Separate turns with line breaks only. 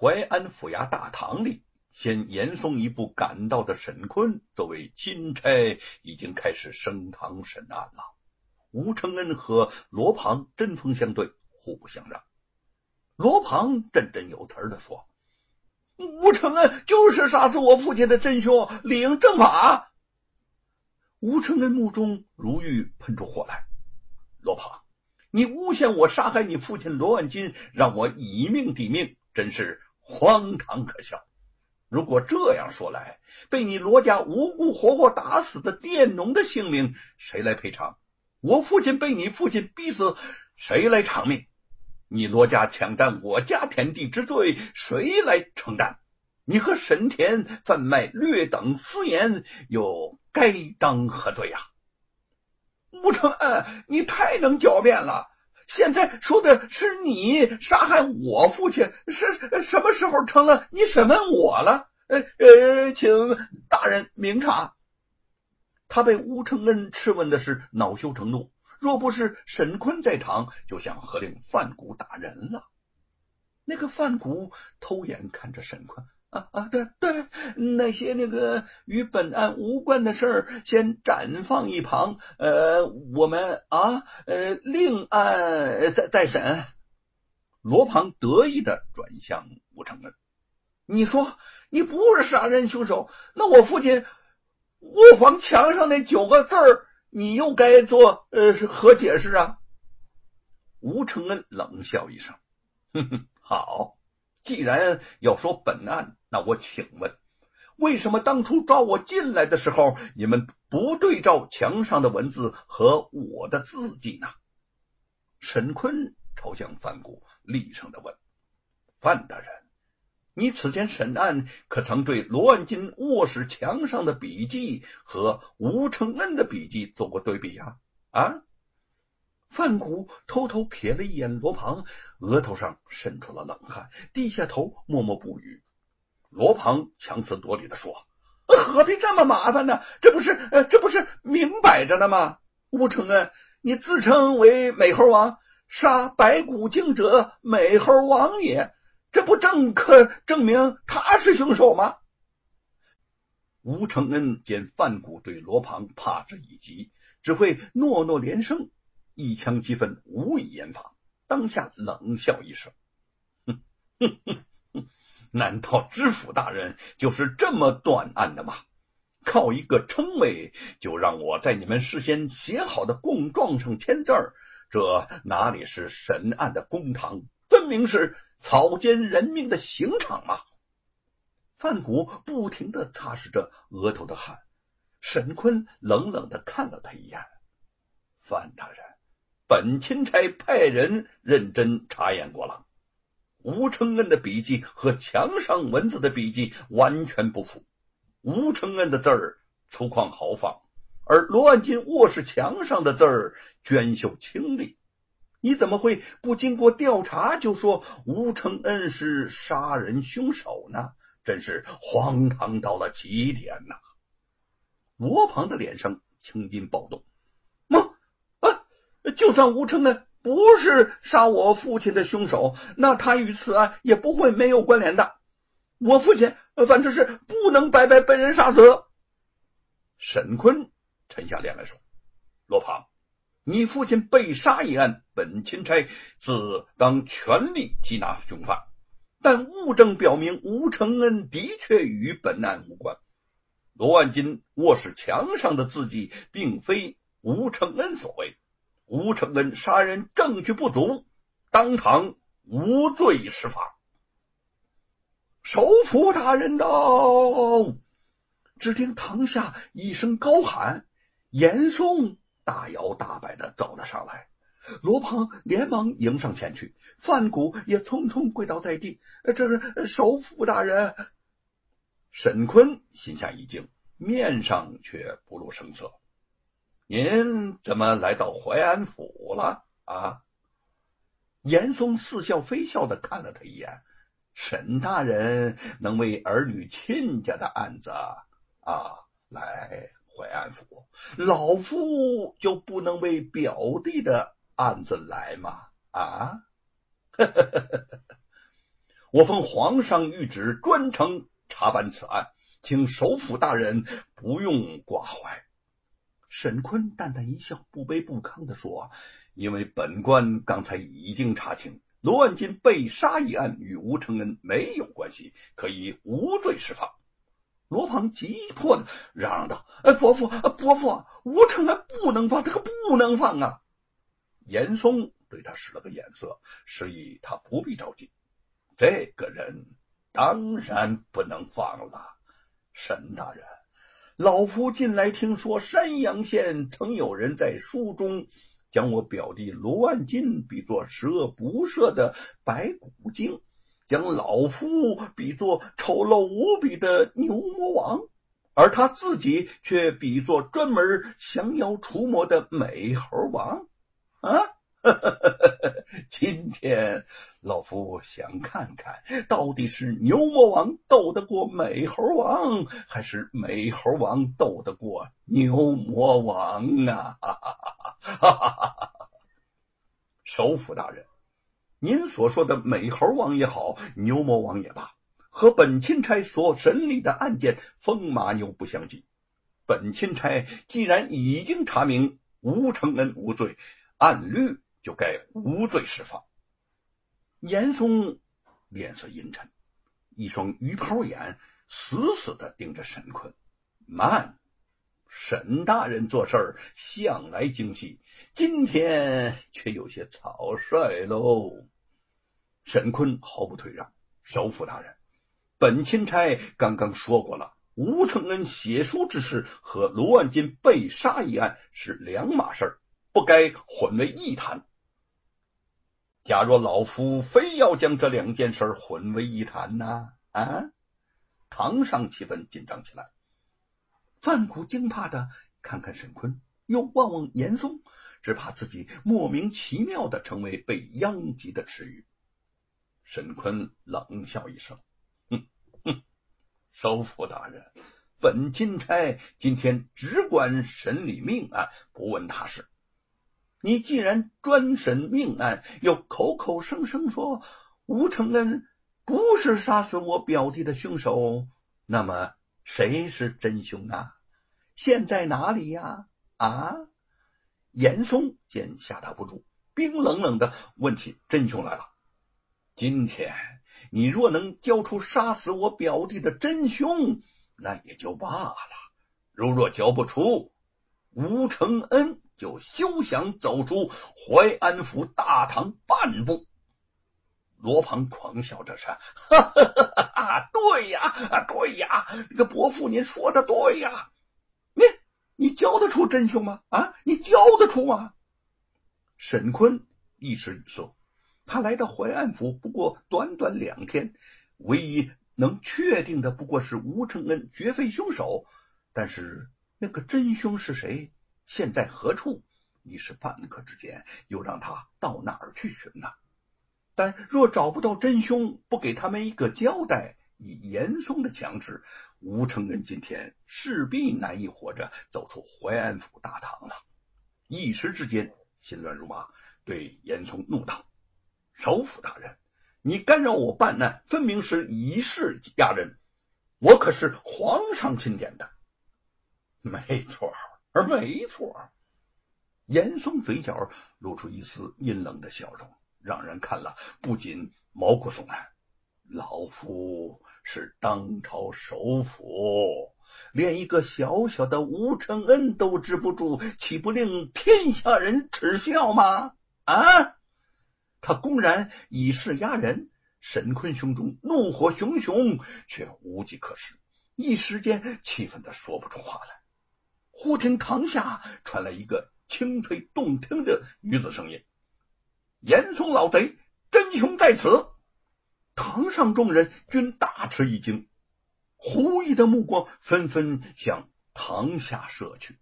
淮安府衙大堂里，先严嵩一步赶到的沈坤，作为钦差，已经开始升堂审案了。吴承恩和罗庞针锋相对，互不相让。罗庞振振有词的说：“吴承恩就是杀死我父亲的真凶，理应正法。”吴承恩目中如欲喷出火来。罗庞，你诬陷我杀害你父亲罗万金，让我以命抵命，真是荒唐可笑。如果这样说来，被你罗家无辜活活打死的佃农的性命，谁来赔偿？我父亲被你父亲逼死，谁来偿命？你罗家抢占我家田地之罪，谁来承担？你和沈田贩卖劣等私盐，又该当何罪呀？吴承恩，你太能狡辩了！现在说的是你杀害我父亲，是什么时候成了你审问我了？呃呃，请大人明察。他被吴承恩质问的是恼羞成怒，若不是沈坤在场，就想喝令范谷打人了。那个范谷偷眼看着沈坤。啊啊，对对，那些那个与本案无关的事儿，先暂放一旁。呃，我们啊，呃，另案再再审。罗庞得意的转向吴承恩：“你说你不是杀人凶手，那我父亲卧房墙上那九个字儿，你又该做呃何解释啊？”吴承恩冷笑一声：“哼哼，好。”既然要说本案，那我请问，为什么当初抓我进来的时候，你们不对照墙上的文字和我的字迹呢？沈坤朝向范谷，厉声的问：“范大人，你此前审案，可曾对罗万金卧室墙上的笔迹和吴承恩的笔迹做过对比呀？”啊？范谷偷偷瞥了一眼罗庞，额头上渗出了冷汗，低下头默默不语。罗庞强词夺理的说：“何必这么麻烦呢？这不是……呃，这不是明摆着的吗？吴承恩，你自称为美猴王，杀白骨精者，美猴王也，这不正可证明他是凶手吗？”吴承恩见范谷对罗庞怕之已极，只会诺诺连声。一枪击分，无以言法。当下冷笑一声：“哼哼哼哼，难道知府大人就是这么断案的吗？靠一个称谓就让我在你们事先写好的供状上签字儿？这哪里是审案的公堂，分明是草菅人命的刑场嘛！”范谷不停的擦拭着额头的汗。沈坤冷冷的看了他一眼：“范大人。”本钦差派人认真查验过了，吴承恩的笔迹和墙上文字的笔迹完全不符。吴承恩的字儿粗犷豪放，而罗万金卧室墙上的字儿娟秀清丽。你怎么会不经过调查就说吴承恩是杀人凶手呢？真是荒唐到了极点呐！罗庞的脸上青筋暴动。就算吴承恩不是杀我父亲的凶手，那他与此案也不会没有关联的。我父亲反正是不能白白被人杀死。沈坤沉下脸来说：“罗胖，你父亲被杀一案，本钦差自当全力缉拿凶犯，但物证表明吴承恩的确与本案无关。罗万金卧室墙上的字迹，并非吴承恩所为。”吴承恩杀人证据不足，当堂无罪释放。首府大人到！只听堂下一声高喊，严嵩大摇大摆的走了上来。罗庞连忙迎上前去，范谷也匆匆跪倒在地。这是首府大人。沈坤心下一惊，面上却不露声色。您怎么来到淮安府了啊？严嵩似笑非笑的看了他一眼。沈大人能为儿女亲家的案子啊来淮安府，老夫就不能为表弟的案子来吗？啊？我奉皇上谕旨，专程查办此案，请首府大人不用挂怀。沈坤淡淡一笑，不卑不亢的说：“因为本官刚才已经查清，罗万金被杀一案与吴承恩没有关系，可以无罪释放。”罗庞急迫的嚷嚷道：“哎，伯父，伯父，吴承恩不能放，这可不能放啊！”严嵩对他使了个眼色，示意他不必着急。这个人当然不能放了。沈大人，老夫近来听说山阳县曾有人在书中将我表弟罗万金比作十恶不赦的白骨精。将老夫比作丑陋无比的牛魔王，而他自己却比作专门降妖除魔的美猴王啊！今天老夫想看看到底是牛魔王斗得过美猴王，还是美猴王斗得过牛魔王啊！哈 首府大人。您所说的美猴王也好，牛魔王也罢，和本钦差所审理的案件风马牛不相及。本钦差既然已经查明吴承恩无罪，按律就该无罪释放。严嵩脸色阴沉，一双鱼泡眼死死的盯着沈坤。慢，沈大人做事向来精细。今天却有些草率喽。沈坤毫不退让，首府大人，本钦差刚刚说过了，吴承恩写书之事和罗万金被杀一案是两码事，不该混为一谈。假若老夫非要将这两件事混为一谈呢？啊！堂上气氛紧张起来，范谷惊怕的看看沈坤，又望望严嵩。只怕自己莫名其妙的成为被殃及的池鱼。沈坤冷笑一声：“哼哼，首府大人，本钦差今天只管审理命案，不问他事。你既然专审命案，又口口声声说吴承恩不是杀死我表弟的凶手，那么谁是真凶啊？现在哪里呀？啊？”严嵩见下他不住，冰冷冷的问起：“真凶来了。今天你若能交出杀死我表弟的真凶，那也就罢了；如若交不出，吴承恩就休想走出淮安府大堂半步。”罗鹏狂笑着说：“哈哈哈哈对呀，对呀，这个伯父您说的对呀。”你你交得出真凶吗？啊，你交得出吗？沈坤一时语塞。他来到淮安府不过短短两天，唯一能确定的不过是吴承恩绝非凶手。但是那个真凶是谁？现在何处？一时半刻之间，又让他到哪儿去寻呢？但若找不到真凶，不给他们一个交代。以严嵩的强势，吴承恩今天势必难以活着走出淮安府大堂了。一时之间，心乱如麻，对严嵩怒道：“首府大人，你干扰我办案，分明是以势压人。我可是皇上钦点的。”没错，而没错。严嵩嘴角露出一丝阴冷的笑容，让人看了不禁毛骨悚然。老夫是当朝首辅，连一个小小的吴承恩都治不住，岂不令天下人耻笑吗？啊！他公然以势压人，沈坤胸中怒火熊熊，却无计可施，一时间气愤的说不出话来。忽听堂下传来一个清脆动听的女子声音：“严嵩老贼，真凶在此！”堂上众人均大吃一惊，狐疑的目光纷纷向堂下射去。